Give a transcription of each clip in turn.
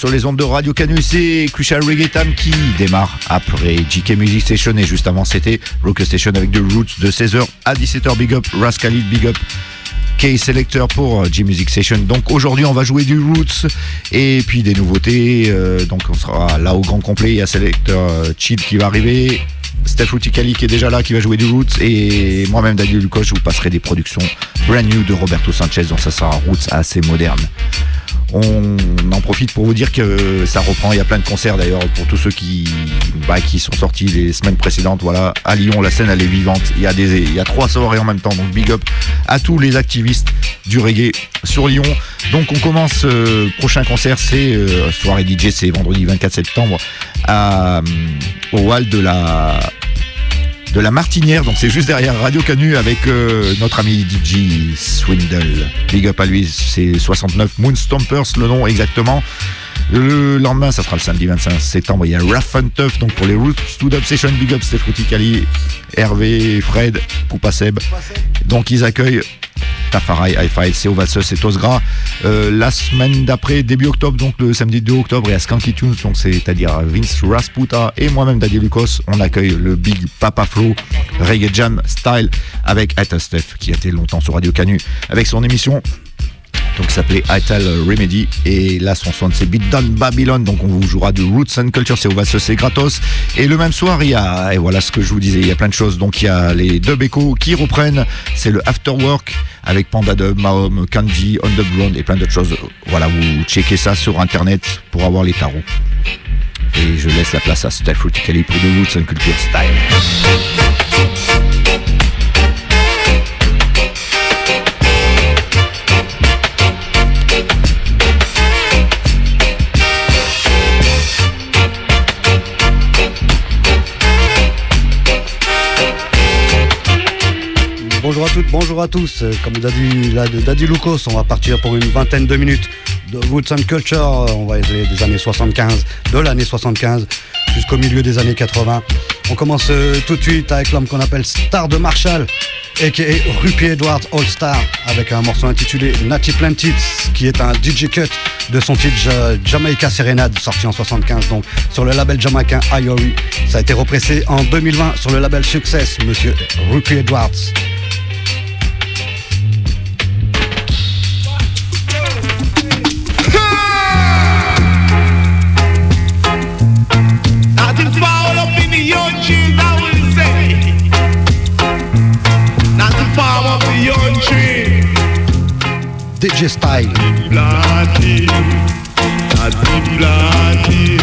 18h sur les ondes de Radio Canu, c'est Crucial Reggae qui démarre après GK Music Station et juste avant c'était Rock Station avec The Roots de 16h à 17h. Big up Rascalid, big up K Selector pour G Music Station. Donc aujourd'hui on va jouer du Roots et puis des nouveautés. Euh, donc on sera là au grand complet. Il y a Selector euh, Chill qui va arriver. Steph Ruticali qui est déjà là, qui va jouer du Roots, et moi-même Daniel Lucas, je vous passerai des productions brand new de Roberto Sanchez, donc ça sera Roots assez moderne. On en profite pour vous dire que ça reprend. Il y a plein de concerts d'ailleurs pour tous ceux qui, bah, qui sont sortis les semaines précédentes. Voilà, à Lyon, la scène elle est vivante. Il y a des, il y a trois soirées en même temps. Donc big up à tous les activistes du reggae sur Lyon. Donc on commence. Euh, prochain concert, c'est euh, soirée DJ, c'est vendredi 24 septembre euh, au hall de la de la Martinière, donc c'est juste derrière Radio Canu avec euh, notre ami DJ Swindle. Big up à lui, c'est 69 Moonstompers le nom exactement. Le lendemain, ça sera le samedi 25 septembre, il y a Rough and Tough, donc pour les Roots to Obsession, Big Up, Steph Kali, Hervé, Fred, Poupa Seb. Donc ils accueillent Tafarai, Hi-Fi, C'est Vassus et Tosgra. Euh, la semaine d'après, début octobre, donc le samedi 2 octobre, et à Skanky Tunes, donc c'est-à-dire Vince Rasputa et moi-même Daddy Lucas, on accueille le Big Papa Flow Reggae Jam Style avec Ata Steph qui a été longtemps sur Radio Canu avec son émission donc s'appelait Ital Remedy. Et là son son c'est Beat Down Babylon donc on vous jouera de Roots and Culture. C'est Ovasos c'est gratos. Et le même soir il y a et voilà ce que je vous disais il y a plein de choses. Donc il y a les deux Echo qui reprennent. C'est le Afterwork avec Panda Dub, Mahom, Kanji, Underground et plein d'autres choses. Voilà vous checkez ça sur internet pour avoir les tarots. Et je laisse la place à Steph Ruticali pour de Roots and Culture Style Bonjour à tous. Comme dit, Daddy Lucas, on va partir pour une vingtaine de minutes de Woods and Culture. On va aller des années 75, de l'année 75 jusqu'au milieu des années 80. On commence euh, tout de suite avec l'homme qu'on appelle Star de Marshall, et qui est Rupi Edwards All Star, avec un morceau intitulé Natty Planted, qui est un DJ cut de son titre Jamaica Serenade, sorti en 75, donc sur le label jamaïcain IORI. Ça a été repressé en 2020 sur le label Success, monsieur Rupi Edwards. DJ Style. Nati Flati, Nati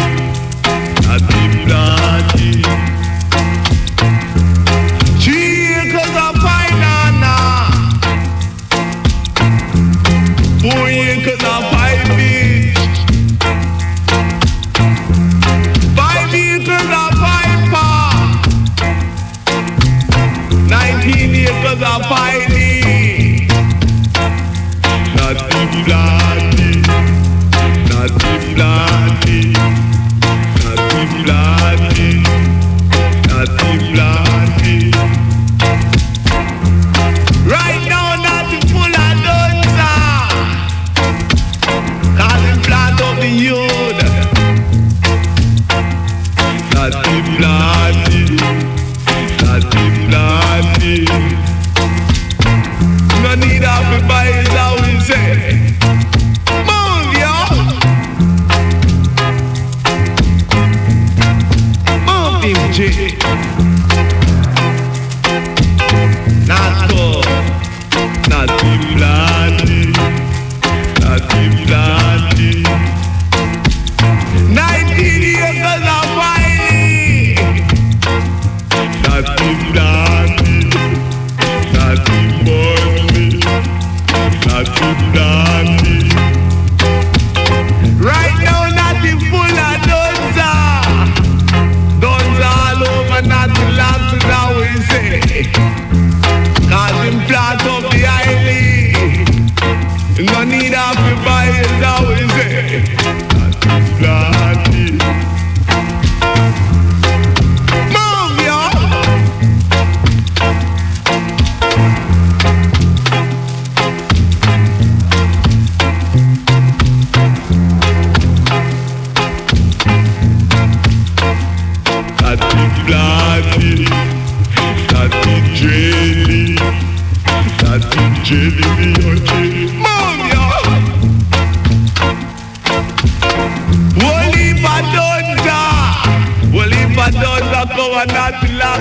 Jelly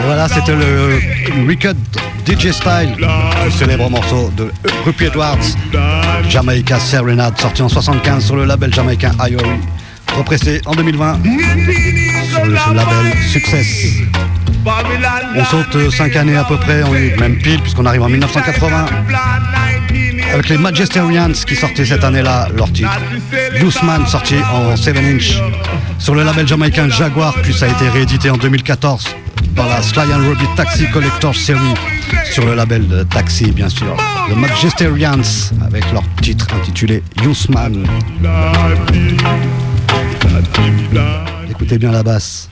Voilà, c'était le record DJ Style le célèbre morceau de Rupi Edwards, Jamaica Serenade, sorti en 75 sur le label jamaïcain Iori, repressé en 2020 sur le label Success. On saute 5 années à peu près, on est même pile puisqu'on arrive en 1980 avec les Majesterians qui sortaient cette année-là leur titre. Gooseman sorti en 7 inch sur le label jamaïcain Jaguar, puis ça a été réédité en 2014 dans la Sly and Robbie Taxi Collector Series sur le label Taxi bien sûr. Le Majesterians avec leur titre intitulé Gooseman. Écoutez bien la basse.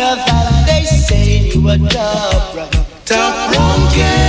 in they say you a tough brother. Tough, tough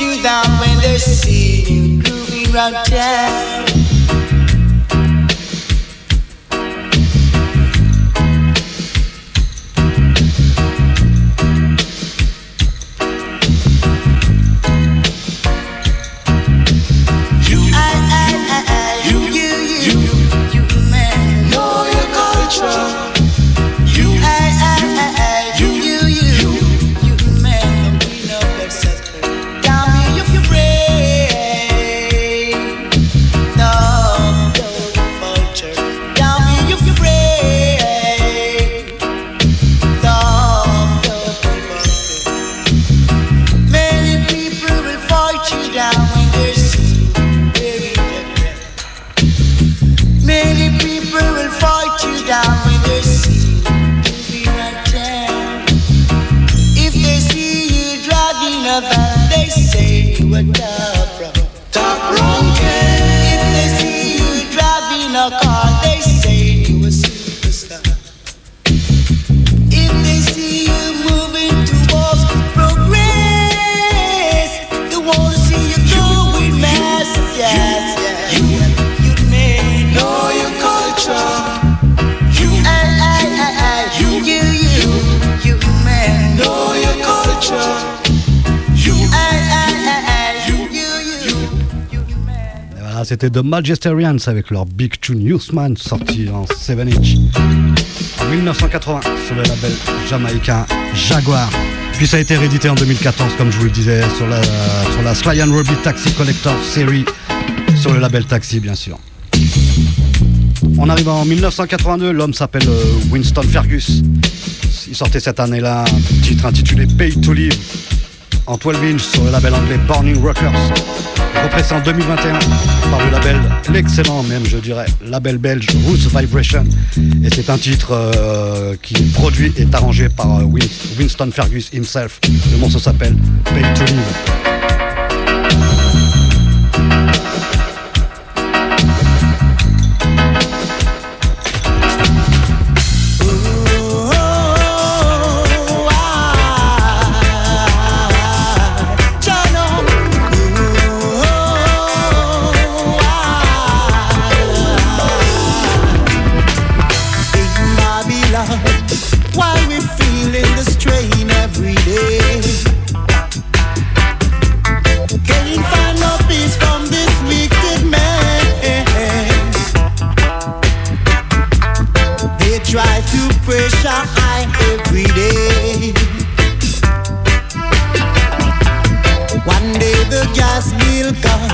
you down when they see you grooving round town. C'était The Majesterians avec leur Big Tune Youthman sorti en 7 inch en 1980 sur le label jamaïcain Jaguar. Puis ça a été réédité en 2014, comme je vous le disais, sur la, Sly and Robbie Taxi Collector Series, sur le label Taxi, bien sûr. On arrive en 1982, l'homme s'appelle euh, Winston Fergus. Il sortait cette année-là un titre intitulé Pay to Live en 12 inch sur le label anglais Burning Rockers repressé en 2021 par le label, l'excellent même je dirais, label belge Roots Vibration. Et c'est un titre euh, qui est produit et arrangé par euh, Winston Fergus himself. Le morceau s'appelle Pay to Live. cantar.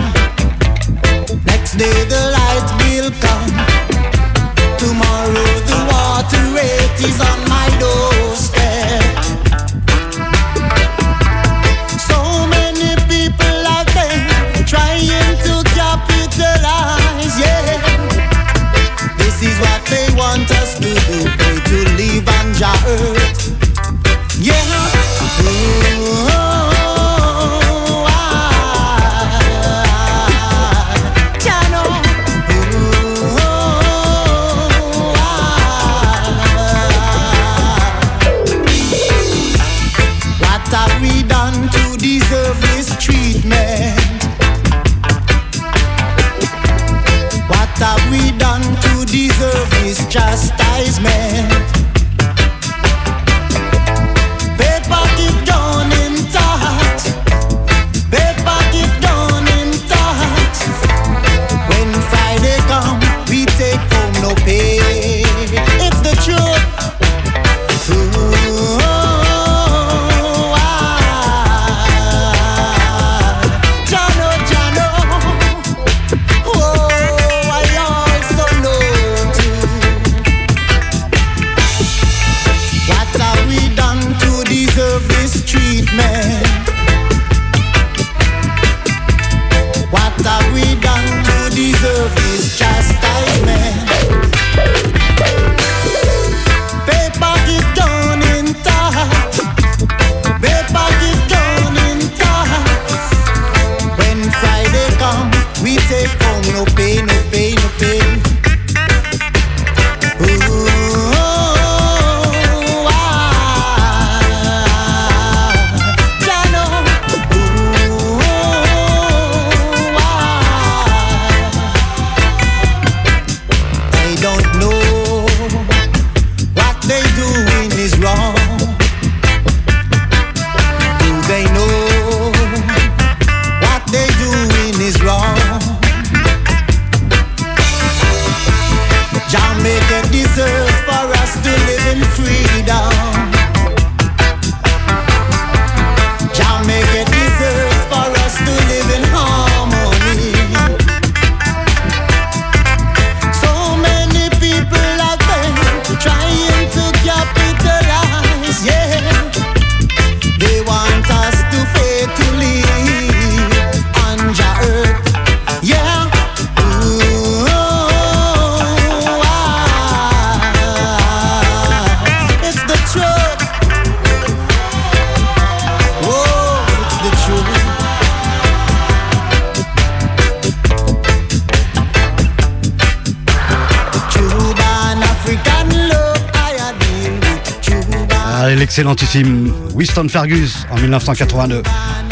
Winston Fergus en 1982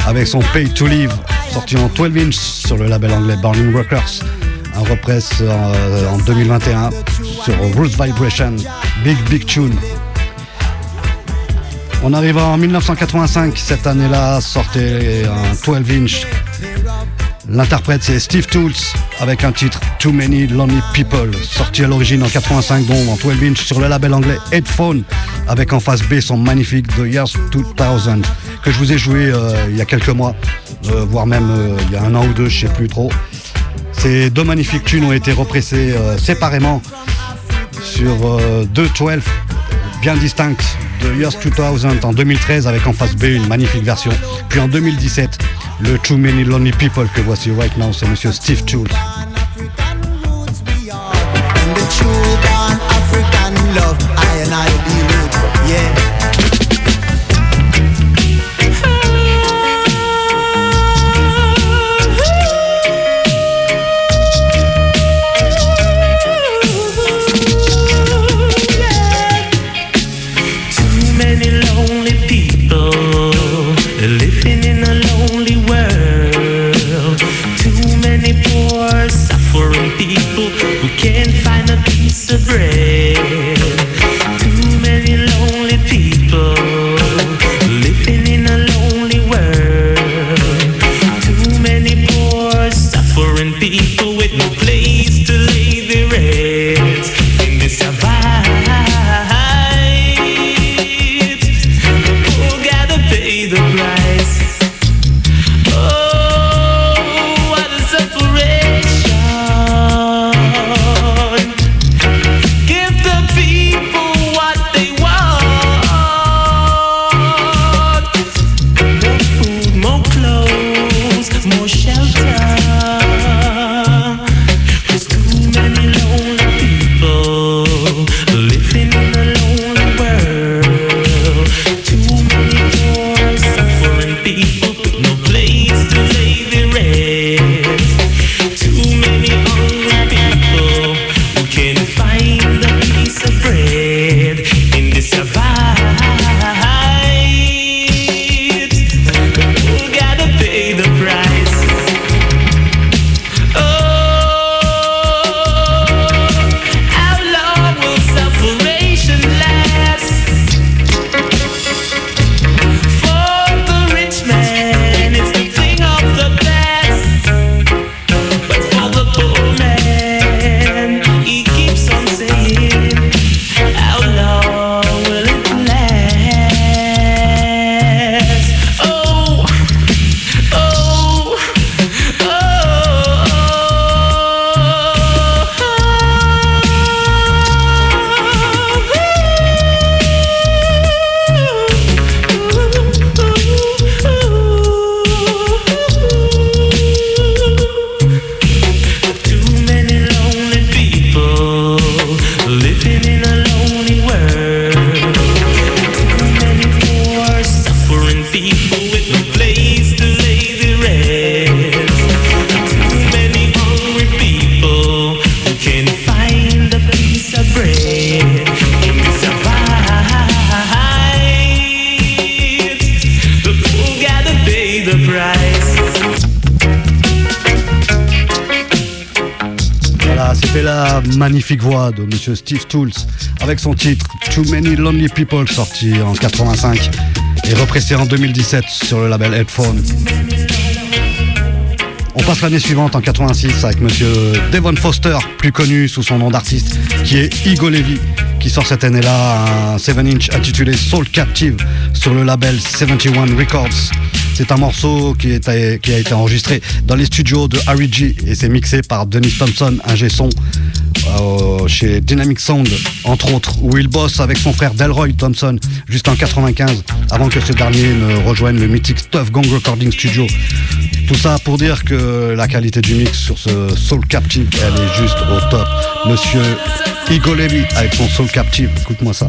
avec son Pay to Live sorti en 12 inch sur le label anglais Burning Records. Un represse euh, en, 2021 sur Roots Vibration, Big Big Tune. On arrive en 1985, cette année-là sortait un 12 inch. L'interprète c'est Steve Tools avec un titre Too Many Lonely People, sorti à l'origine en 85 donc en 12 inch sur le label anglais Headphone avec en face B son magnifique The Years 2000 que je vous ai joué euh, il y a quelques mois, euh, voire même euh, il y a un an ou deux, je sais plus trop. Ces deux magnifiques tunes ont été repressées séparément sur deux 12 bien distinctes The Years 2000 en 2013 avec en face B une magnifique version. Puis en 2017, le Too Many Lonely People que voici right now, c'est monsieur Steve Toole. now you yeah. De Monsieur Steve Tools avec son titre Too Many Lonely People sorti en 85 et repressé en 2017 sur le label Headphone. On passe l'année suivante en 86 avec monsieur Devon Foster, plus connu sous son nom d'artiste, qui est Igo Levy, qui sort cette année-là un 7-inch intitulé Soul Captive sur le label 71 Records. C'est un morceau qui, qui, a été enregistré dans les studios de Harry G et c'est mixé par Denis Thompson, un son euh, chez Dynamic Sound, entre autres, où il bosse avec son frère Delroy Thompson jusqu'en 95, avant que ce dernier ne rejoigne le mythique Tough Gong Recording Studio. Tout ça pour dire que la qualité du mix sur ce Soul Captive, elle est juste au top. Monsieur Igor Levy avec son Soul Captive, écoute-moi ça.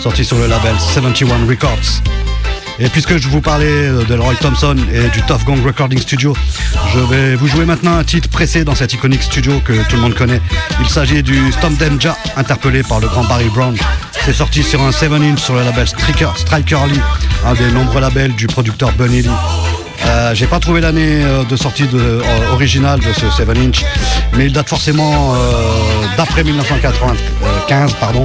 Sorti sur le label 71 Records. Et puisque je vous parlais de Roy Thompson et du Tough Gong Recording Studio, je vais vous jouer maintenant un titre pressé dans cet iconique studio que tout le monde connaît. Il s'agit du Stomp Them Ja, interpellé par le grand Barry Brown. C'est sorti sur un 7-inch sur le label Striker, Striker Lee, un des nombreux labels du producteur Bunny Lee. Euh, j'ai pas trouvé l'année euh, de sortie euh, originale de ce 7 inch, mais il date forcément d'après 1995, pardon.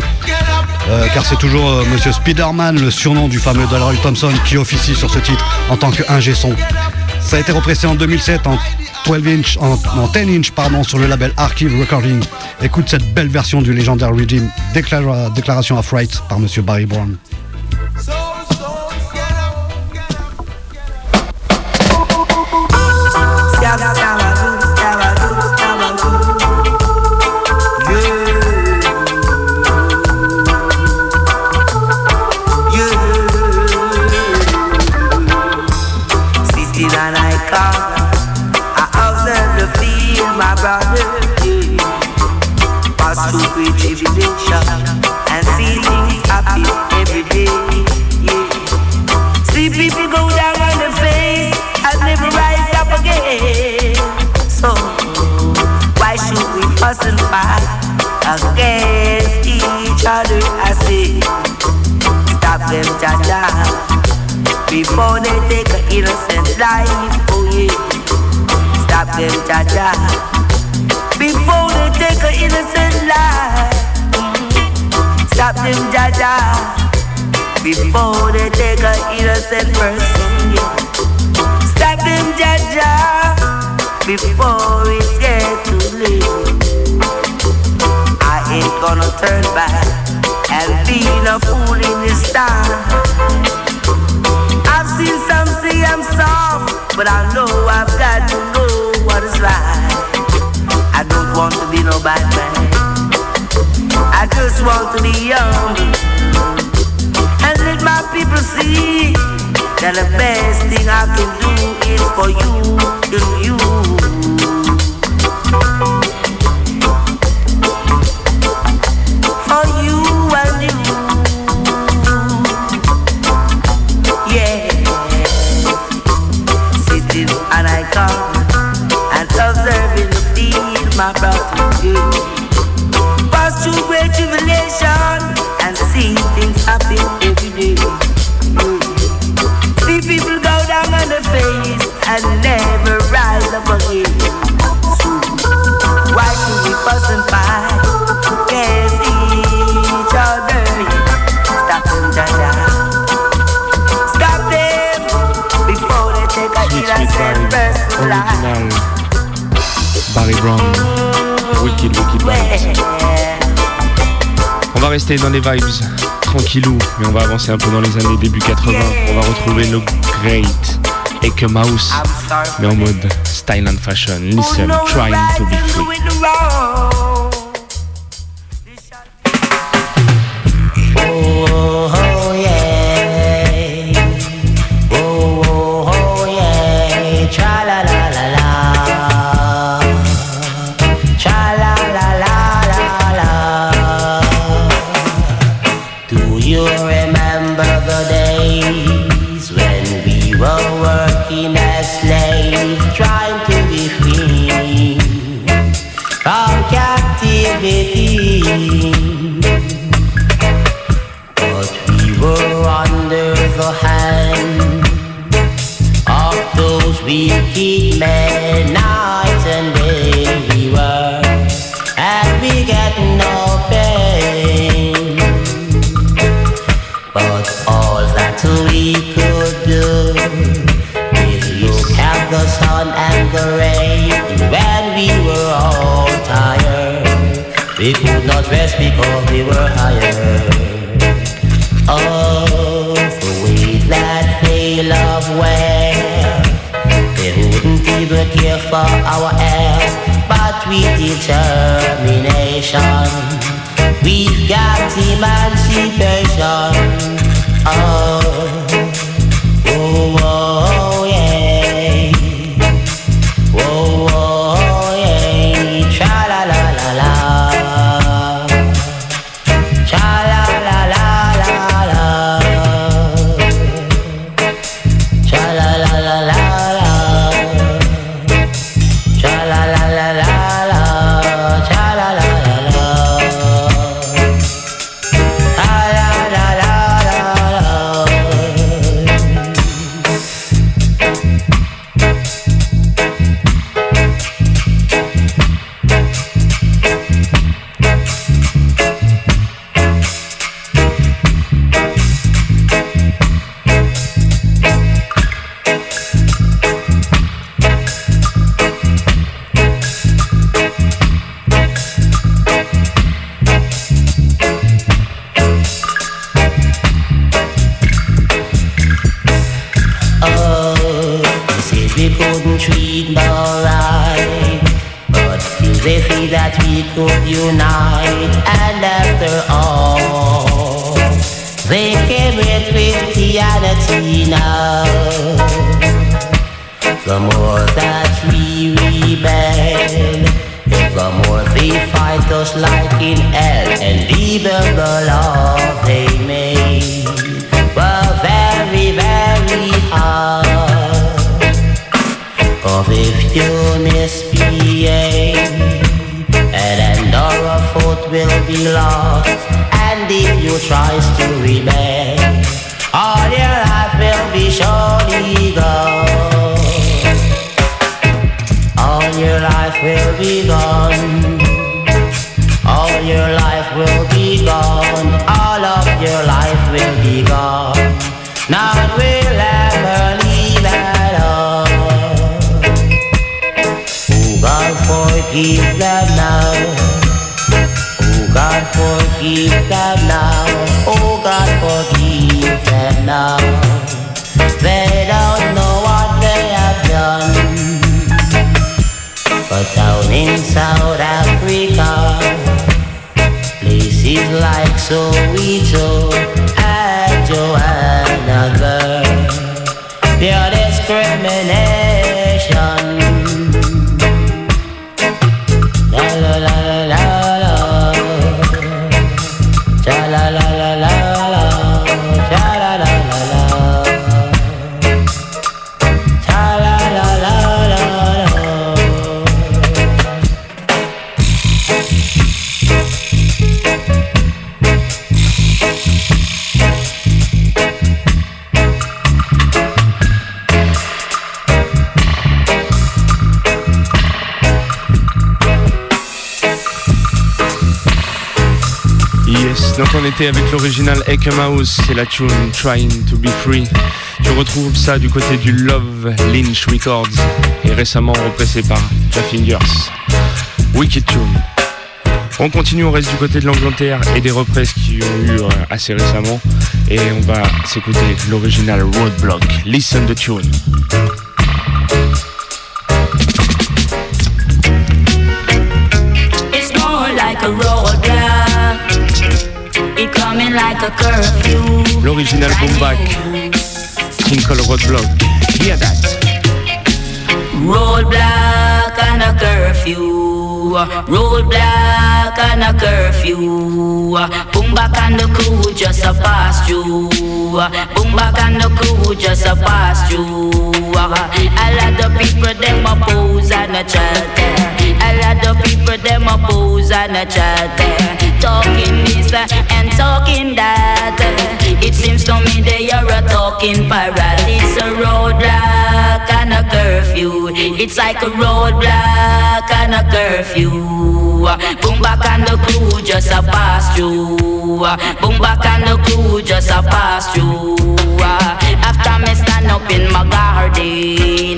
Car c'est toujours Monsieur Spiderman, le surnom du fameux Delroy Thompson, qui officie sur ce titre en tant qu'ingé son. Ça a été repressé en 2007 en 12 inch, en, 10 inch pardon, sur le label Archive Recording. Écoute cette belle version du légendaire Redeem, déclaration of Right par Monsieur Barry Brown. Them, Jaja before they take an innocent life. Stop them, Jaja, before they take an innocent person. Yeah. Stop them, Jaja, before it's get too late. I ain't gonna turn back and be a fool in this time. I've seen some say I'm soft, but I know I've got to know what is right. I don't want to be no bad man. I just want to be young and let my people see that the best thing I can do is for you, dans les vibes tranquillou, mais on va avancer un peu dans les années début 80. On va retrouver le great Eke Mouse, mais en mode style and fashion. Listen, trying to be free. For our health, but with determination, we've got emancipation. Oh, The more that we rebel, The more they fight us like in hell and even the love they made. Were very, very hard. Cause if you misbehave, and another foot will be lost, and if you tries to remain, all your be gone. All your life will be gone. All of your life will be gone. None will ever leave at all. Oh God, forgive them now. Oh God, forgive them now. Oh God, forgive them now. South Africa, places like Soweto Yes, donc on était avec l'original Mouse, c'est la tune Trying to Be Free. Tu retrouves ça du côté du Love Lynch Records et récemment repressé par Jeff Fingers. Wicked Tune. On continue, on reste du côté de l'Angleterre et des represses qui ont eu euh, assez récemment. Et on va s'écouter l'original Roadblock. Listen the tune. L'original boom back. Tinkle Roadblock. Hear that. Roadblock and a curfew. Roadblock and a curfew. Boom back and the crew just a pass through. Boom back and the crew just a pass through. A lot of people them oppose and a chat. A lot of people them oppose and a chat. Talking this uh, and talking that. It seems to me they are a talking parrot. It's a roadblock and a curfew. It's like a roadblock and a curfew. Boom back and the crew just a pass through. Boom back and the crew just a pass through. After me stand up in my garden,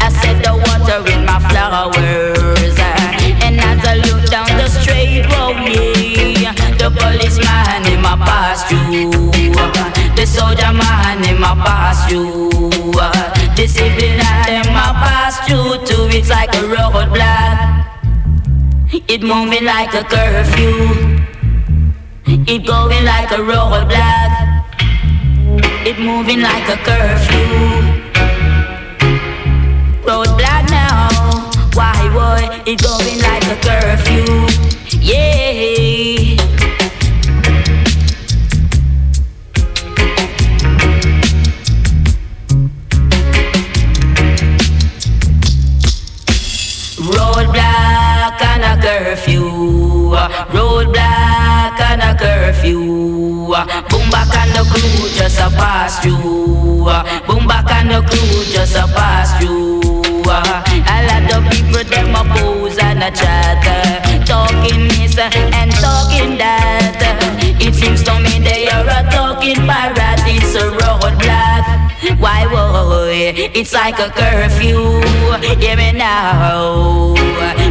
I set the water in my flowers. And as I look down the straight road, yeah, the policeman in my pass through. The soldier man in my pass you. The civilian in my pass through too. It's like a roadblock. It moving like a curfew. It going like a roadblock. It moving like a curfew. It's like a curfew. Hear me now.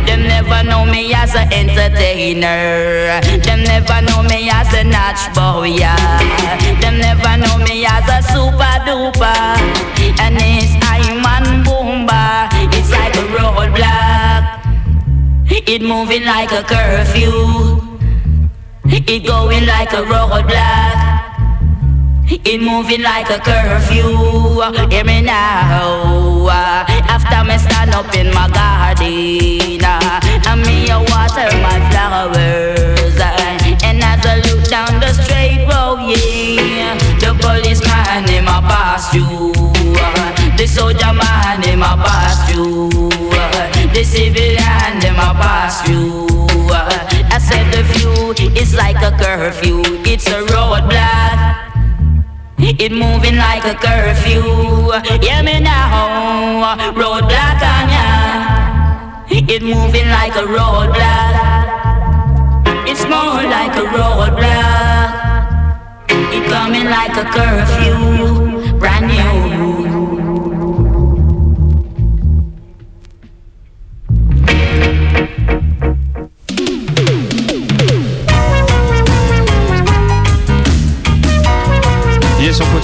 Them never know me as an entertainer. Them never know me as a notch boy. Yeah. Them never know me as a super duper. And it's I'm on boomba. It's like a roadblock. It moving like a curfew. It going like a roadblock. It moving like a curfew. Hear me now. After me stand up in my garden, and me a water my flowers, and as I look down the straight road, oh, yeah, the policeman him a pass through, the soldier man him a pass through, the civilian him a pass through. I said the view is like a curfew, it's a roadblock. It moving like a curfew. Hear me now, roadblock on ya. It moving like a roadblock. It's more like a roadblock. It coming like a curfew,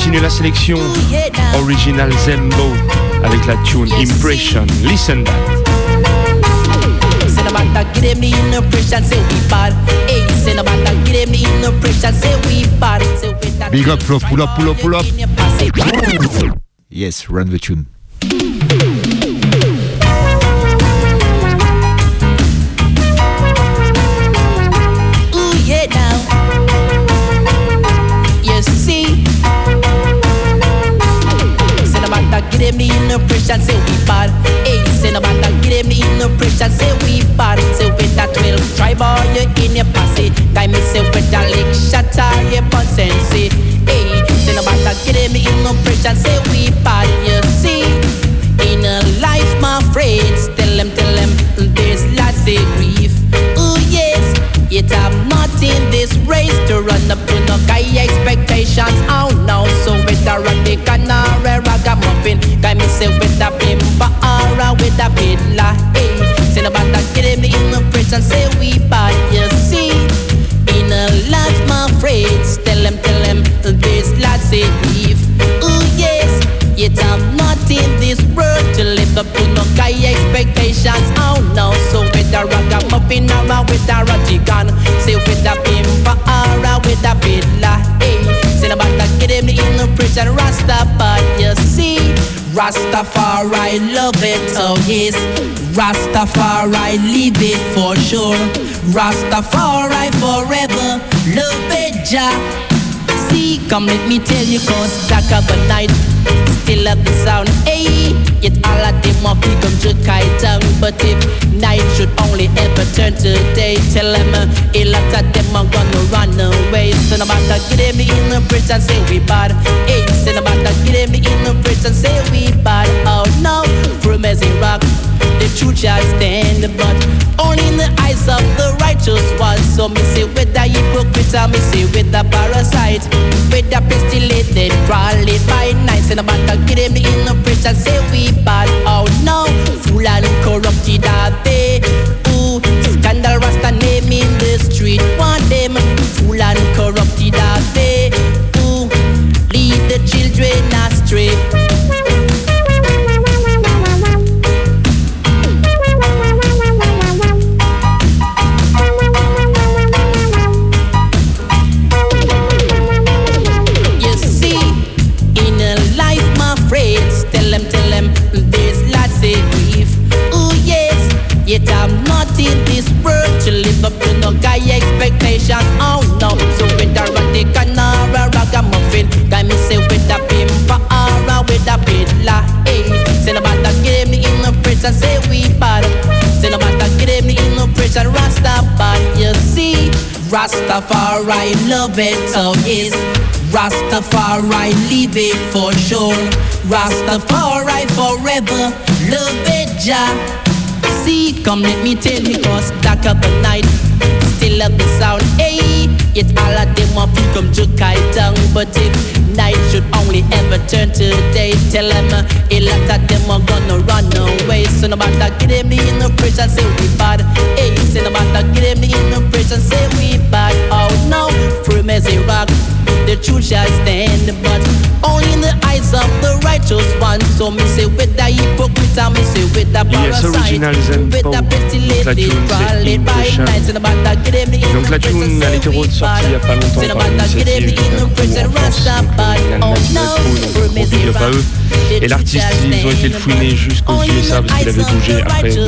continue la sélection Original Zembo avec la tune Impression. Listen that. Give say we bad. Hey, say give say we bad. Big up, pull up, pull up, pull up. Yes, run the tune. Give me no pressure, say we bad. Hey, say no matter give me no pressure, say we bad. Say with that twelve try boy you in your posse. Guy me say with that lick shatter your potency. Hey, say no matter give me no pressure, say we bad. You see. In a life, my friends, tell them, tell them, there's lots of grief. Ooh yes, yet I'm this race to run up to no guy expectations. Oh no, so with a radical or a ragamuffin, guy me say with a bimba or a with a fiddler. Hey, say no matter getting me in the prison, say we bad. You see, in a life, my friends, tell them, tell them, there's lots of grief. Ooh yes. Yet I'm not in this world to live up to no guy expectations. Oh no, so with a ragamuffin or with a ratigan, in the prison You see, Rastafari love it, oh yes. Rastafari live it for sure. Rastafari forever, love it, Jah. See, come let me tell you cause dark of the night Still have the sound, hey Yet all of them are become to kite But if night should only ever turn to day Tell them uh, a lot of them are gonna run away. So no matter get me in the prison say we bad. Hey, say no matter get me in the prison say we bad. Oh no, from as rock the truth shall stand, but only in the eyes of the righteous one. So me say with the hypocrite, and me say with the parasite, with the pestilated, crawling by night. Say about the get me in the prison, say we bad. Oh no, fool and corrupted are they. Say with a pimpa or with a fiddler. Eh. Hey, say no matter give me in the prison, say we bad. Say no matter give me in the prison, Rastafari. You see, Rastafari love it, oh yes. Rastafari live it for sure. Rastafari forever, love it, Jah. See, come let me tell you, cause dark of the night, still have the sound, eh. hey. Yet all of them want to come to kite down, but if only ever turn to day, tell them uh, a lot of them are gonna run away. So no matter me in the prison, say we bad. Hey, say no matter get me the prison, say we bad. Oh no, free as a rock, the truth shall stand, but only in the eyes of the righteous one. So me say with that hypocrite, I me say with that parasite, with that pestilence, Et l'artiste, ils ont été le fouiner jusqu'aux USA parce qu'il avait bougé après de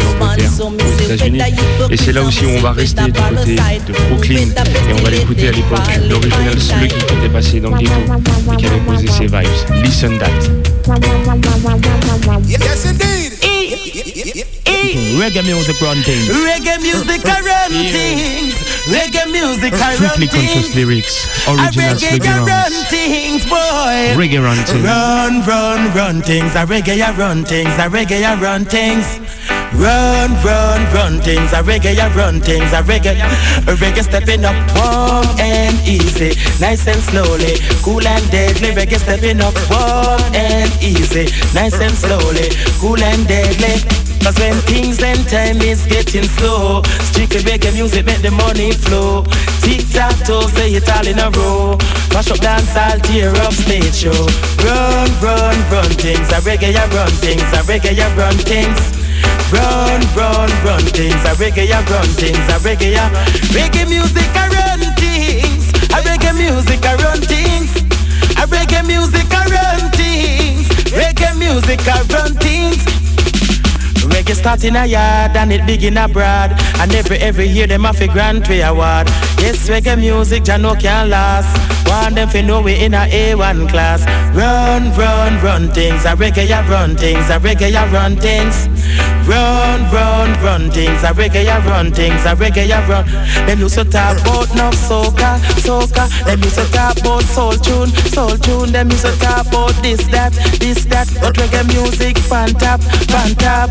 aux États-Unis. Et c'est là aussi où on va rester côté de Brooklyn. et on va l'écouter à l'époque, l'original qui était passé dans le ghetto et qui avait posé ses vibes. Listen that. Yes, indeed. Reggae music run things. Reggae music I run things. Reggae music I run Strictly conscious things. lyrics, original reggae Sluggy I run things, boy. Reggae run things. Run, run, run things. A reggae I run things. A reggae I run things. Run, run, run things. A reggae I run things. A reggae, a reggae stepping up warm and easy, nice and slowly, cool and deadly. Reggae stepping up warm and easy, nice and slowly, cool and deadly. Cause when things and time is getting slow, strictly reggae music make the money flow. Tick tock toe, say it all in a row. Mash up dance, I'll tear up stage show. Run, run, run things. A reggae, I run things. A reggae, I run things. Run, run, run things. A reggae, I run things. A reggae, I reggae music, I run things. A reggae music, I run things. A reggae music, I run things. Reggae music, I run things. Reggae start in a yard and it begin abroad And every every year them have a Grand Prix award Yes, reggae music, Jah no can last Want them fi know we in a A1 class Run, run, run things A reggae a run things A reggae a run things Run, run, run things A reggae a run things A reggae a run. Them used to talk about no soca, soca. Them used to talk about soul tune, soul tune. Them used to talk about this, that, this, that. But reggae music, fan tap, fan tap.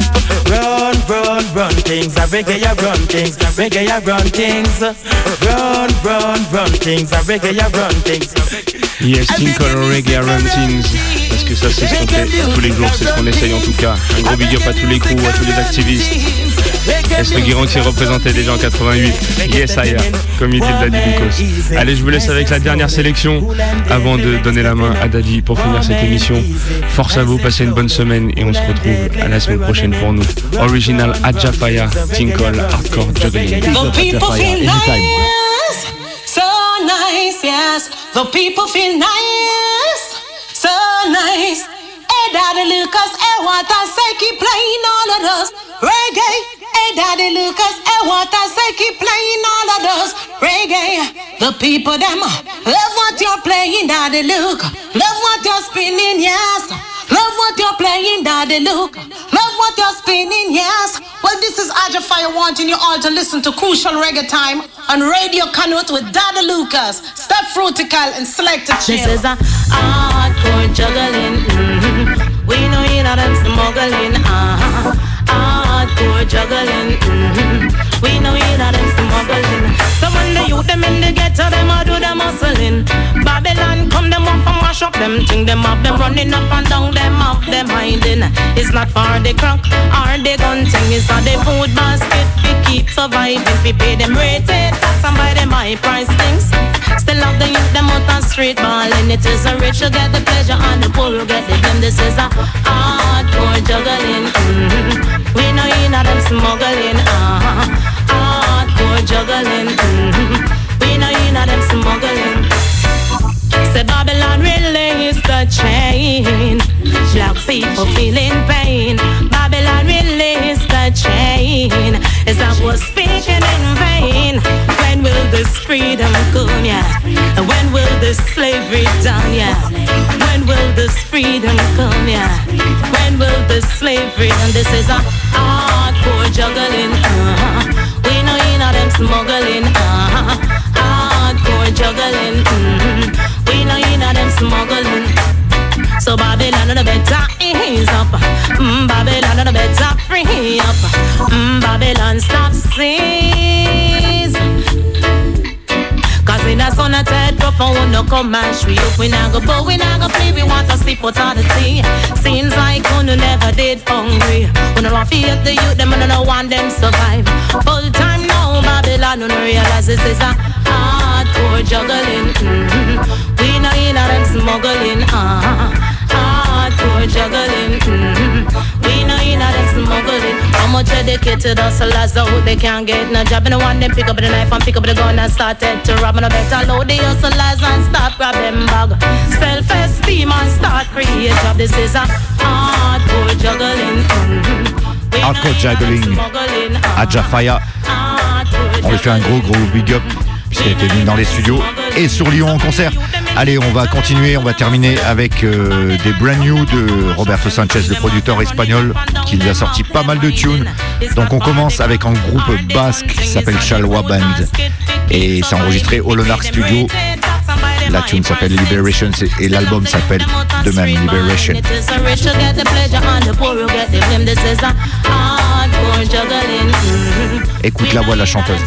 Run, run, run things A reggae a run things A reggae a run things. Run, run, run things A reggae a run things. Yes, Color Reggae à Run Things. Parce que ça, c'est ce qu'on fait tous les jours, c'est ce qu'on essaye en tout cas. Un gros big up à tous les crews, à tous les activistes. Est-ce le Guiron qui représentait déjà en 88 Yes, I am, comme il dit le Daddy Lucas. Allez, je vous laisse avec la dernière sélection avant de donner la main à Daddy pour finir cette émission. Force à vous, passez une bonne semaine et on se retrouve à la semaine prochaine pour nous. Original Adjafaya, Tinkle, Hardcore Juggling. The people feel nice, so nice, yes. The people feel nice, nice. Hey, Daddy Lucas, hey, what I say, keep playing all of those reggae. Hey, Daddy Lucas, hey, what I say, keep playing all of those reggae. The people, them, love what you're playing, Daddy Luke. Love what you're spinning, yes. Love what you're playing, Daddy Luke. Love what you're spinning, yes. Well, this is Aja Fire wanting you all to listen to Crucial Reggae Time on Radio Canut with Daddy Lucas, Step Frutical, and Selected This Chill. is a hardcore juggling. mhm. We know you know them smuggling. Uh-huh. Hardcore juggling. mhm. We know you know them smuggling. So when the youth them in the ghetto, them a do them hustling. Them thing. Them up them running up and down. Them up them hiding. It's not for the crack or the gun thing. It's for the food basket. We keep surviving. We pay them rated tax and buy them high price things. Still have the youth them out on street balling. It is a rich who get the pleasure and the poor who get the blame. This is a hardcore juggling. mhm. We know you know them smuggling. Uh-huh. Hardcore juggling. mhm. We know you know them smuggling. Say Babylon release the chain. Black people feeling pain. Babylon release the chain. Is that was speaking in vain? When will this freedom come? Yeah. And when will this slavery done? Yeah. When will this freedom come? Yeah. When will this slavery done? This is a hardcore juggling. Uh-huh. Smuggling. Uh-huh. Hardcore juggling. mhm. We know you know them smuggling. So Babylon, the better ease up. Mm, Babylon, the better free up. Mm, Babylon, stop seize. Cause in a sun a tight rough and we no come and shrink up We not go bow, we not go play, we want to sleep out all the tea. Seems like we no never did hungry. We no want to the youth, them and no want them survive. Full time now, Babylon, we no realize this is a hardcore juggling. Mm-hmm. We you know them smuggling, uh-huh hardcore juggling. Mm-hmm. We know you know that's smuggling. How much dedicated hustlers out they can't get no job. And the one them pick up the knife and pick up the gun and started to rob. And I better load the hustlers and stop grabbing bag. Self-esteem and start create job. This is a hardcore juggling. Mm-hmm. Hardcore juggling. Ajafaya. On lui fait un gros gros big up puisqu'elle était venue dans les studios et sur Lyon en concert. Allez, on va continuer, on va terminer avec euh, des brand new de Roberto Sanchez, le producteur espagnol, qui nous a sorti pas mal de tunes. Donc on commence avec un groupe basque qui s'appelle Chalwa Band et c'est enregistré au Lonark Studio. La tune s'appelle Liberation et l'album s'appelle de même Liberation. Écoute la voix de la chanteuse.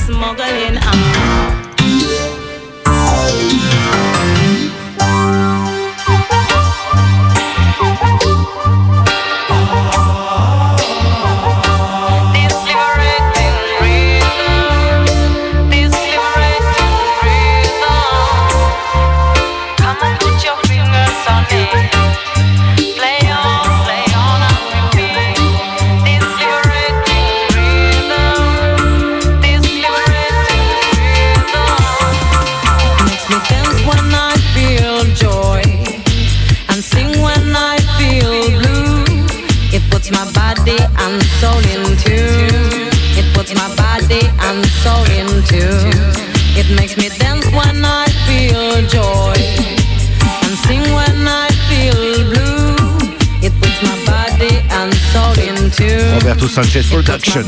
Roberto Sanchez Production.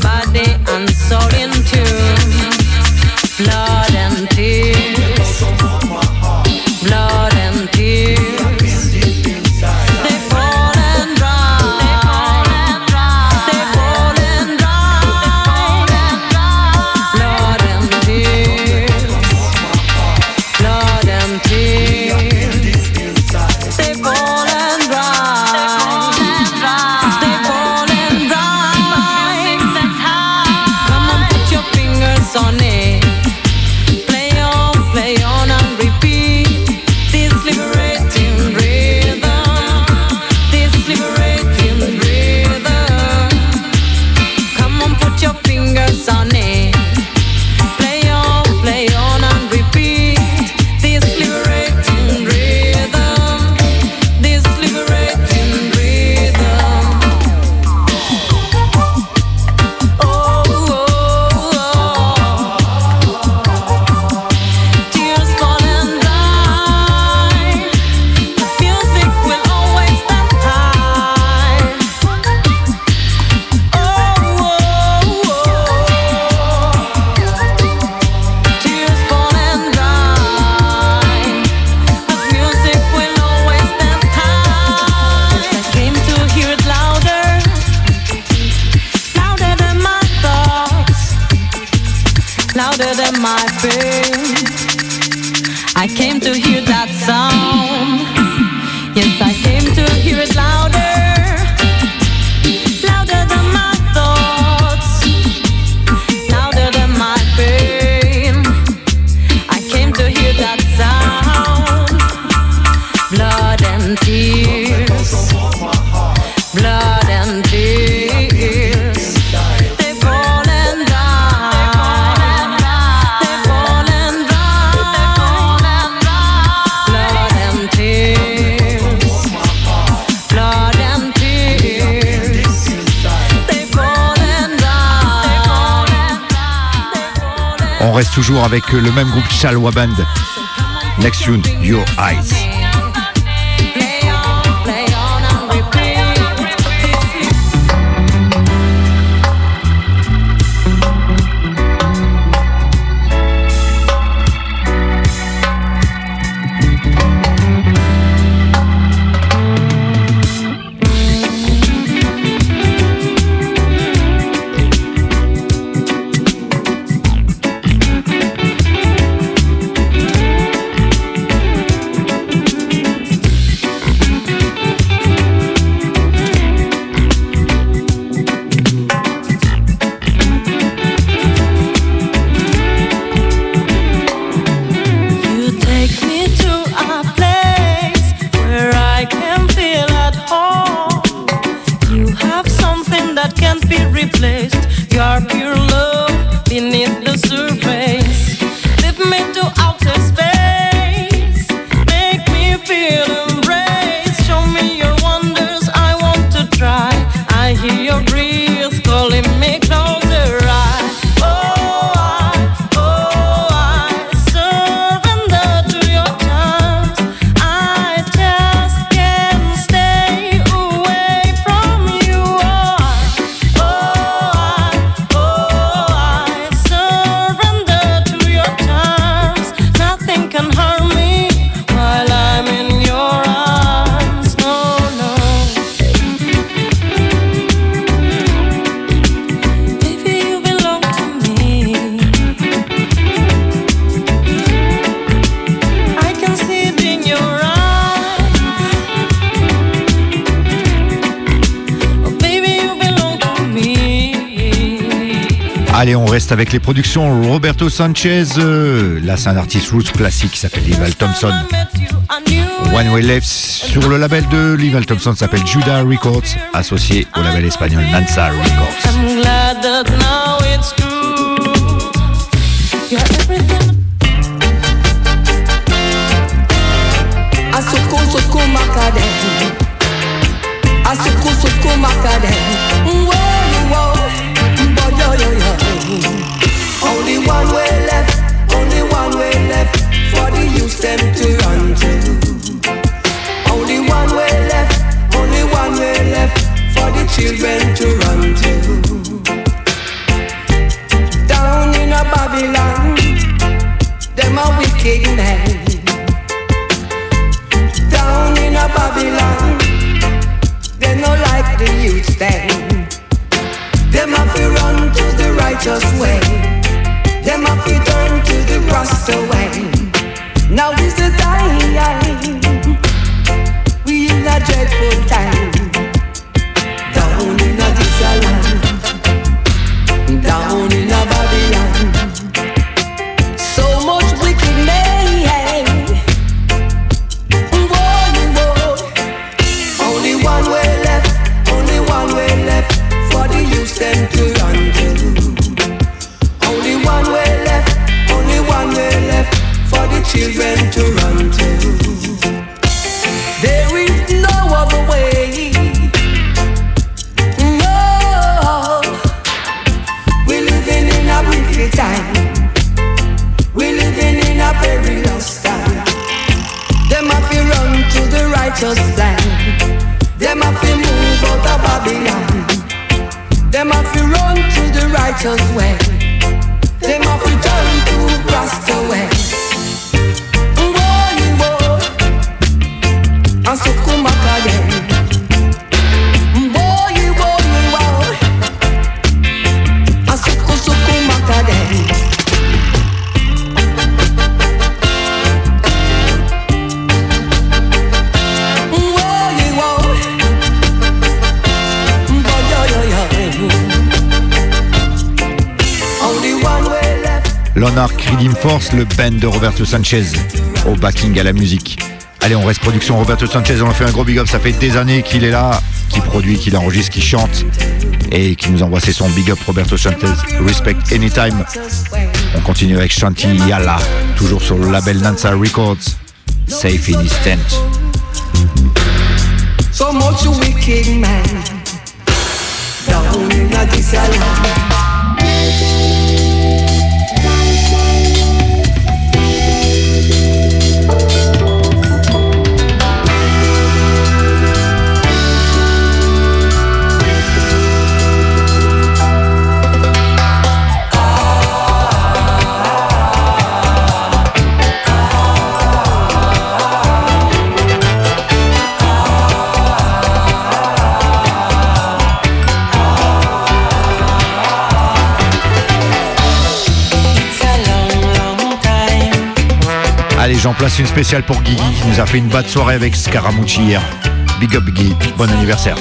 Toujours avec le même groupe Chalwa Band. Next tune, Your Eyes. Allez, on reste avec les productions Roberto Sanchez. euh, là, c'est un artiste roots classique qui s'appelle Lival Thompson. One Way Left sur le label de Lival Thompson s'appelle Judah Records, associé au label espagnol Nansa Records. Redeem Force, le band de Roberto Sanchez, au backing à la musique. Allez, on reste production. Roberto Sanchez, on en fait un gros big up, ça fait des années qu'il est là, qu'il produit, qu'il enregistre, qu'il chante et qui nous envoie ses sons. Big up Roberto Sanchez, Respect Anytime. On continue avec Shanti Yala, toujours sur le label Nansa Records, Safe in his tent. J'en place une spéciale pour Guigui qui nous a fait une bad soirée avec Scaramucci hier. Big up Guigui, bon anniversaire.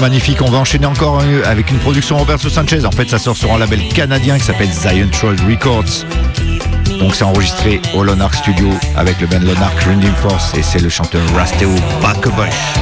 Magnifiques. On va enchaîner encore avec une production Roberto Sanchez. En fait, ça sort sur un label canadien qui s'appelle Zion Troll Records. Donc c'est enregistré au Lonark Studio avec le band Lonark Rinding Force et c'est le chanteur Rasteo Bakabush.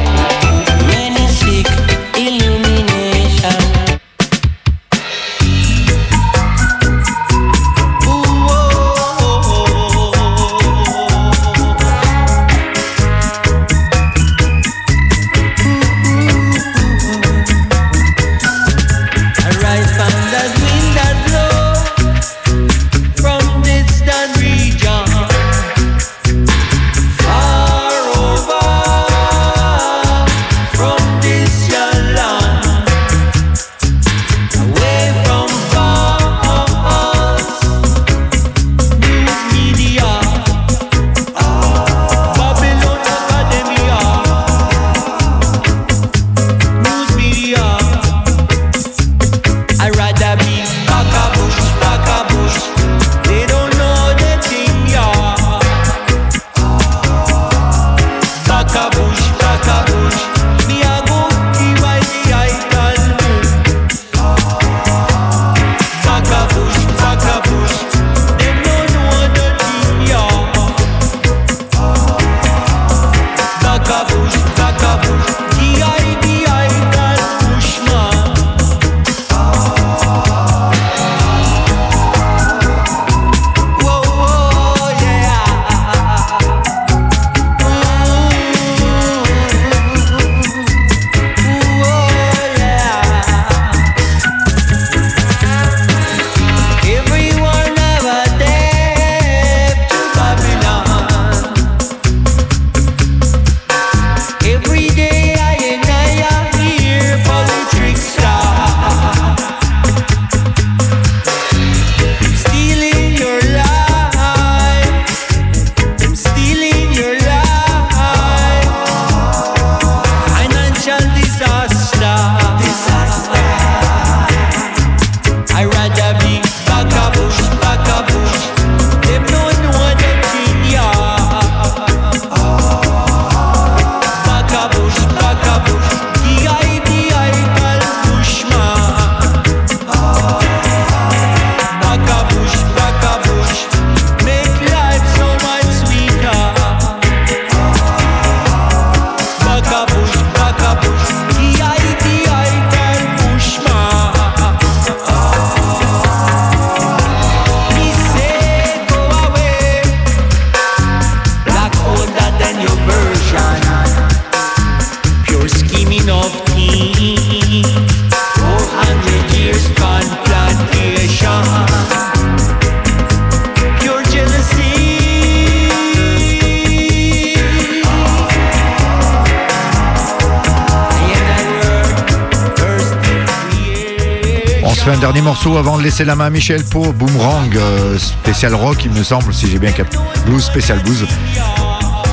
Laisser la main à Michel pour Boomerang, euh, spécial rock, il me semble, si j'ai bien capté. Blues, spécial blues.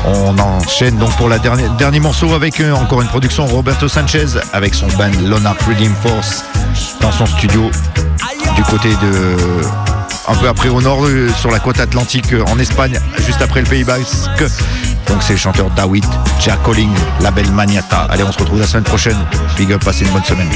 On enchaîne donc pour le dernier, morceau avec euh, encore une production Roberto Sanchez avec son band Lonark Redeem Force dans son studio du côté de. un peu après au nord, euh, sur la côte atlantique en Espagne, juste après le Pays Basque. Donc c'est le chanteur Dawit Jack Colling, label Maniata. Allez, on se retrouve la semaine prochaine. Big up, passez une bonne semaine.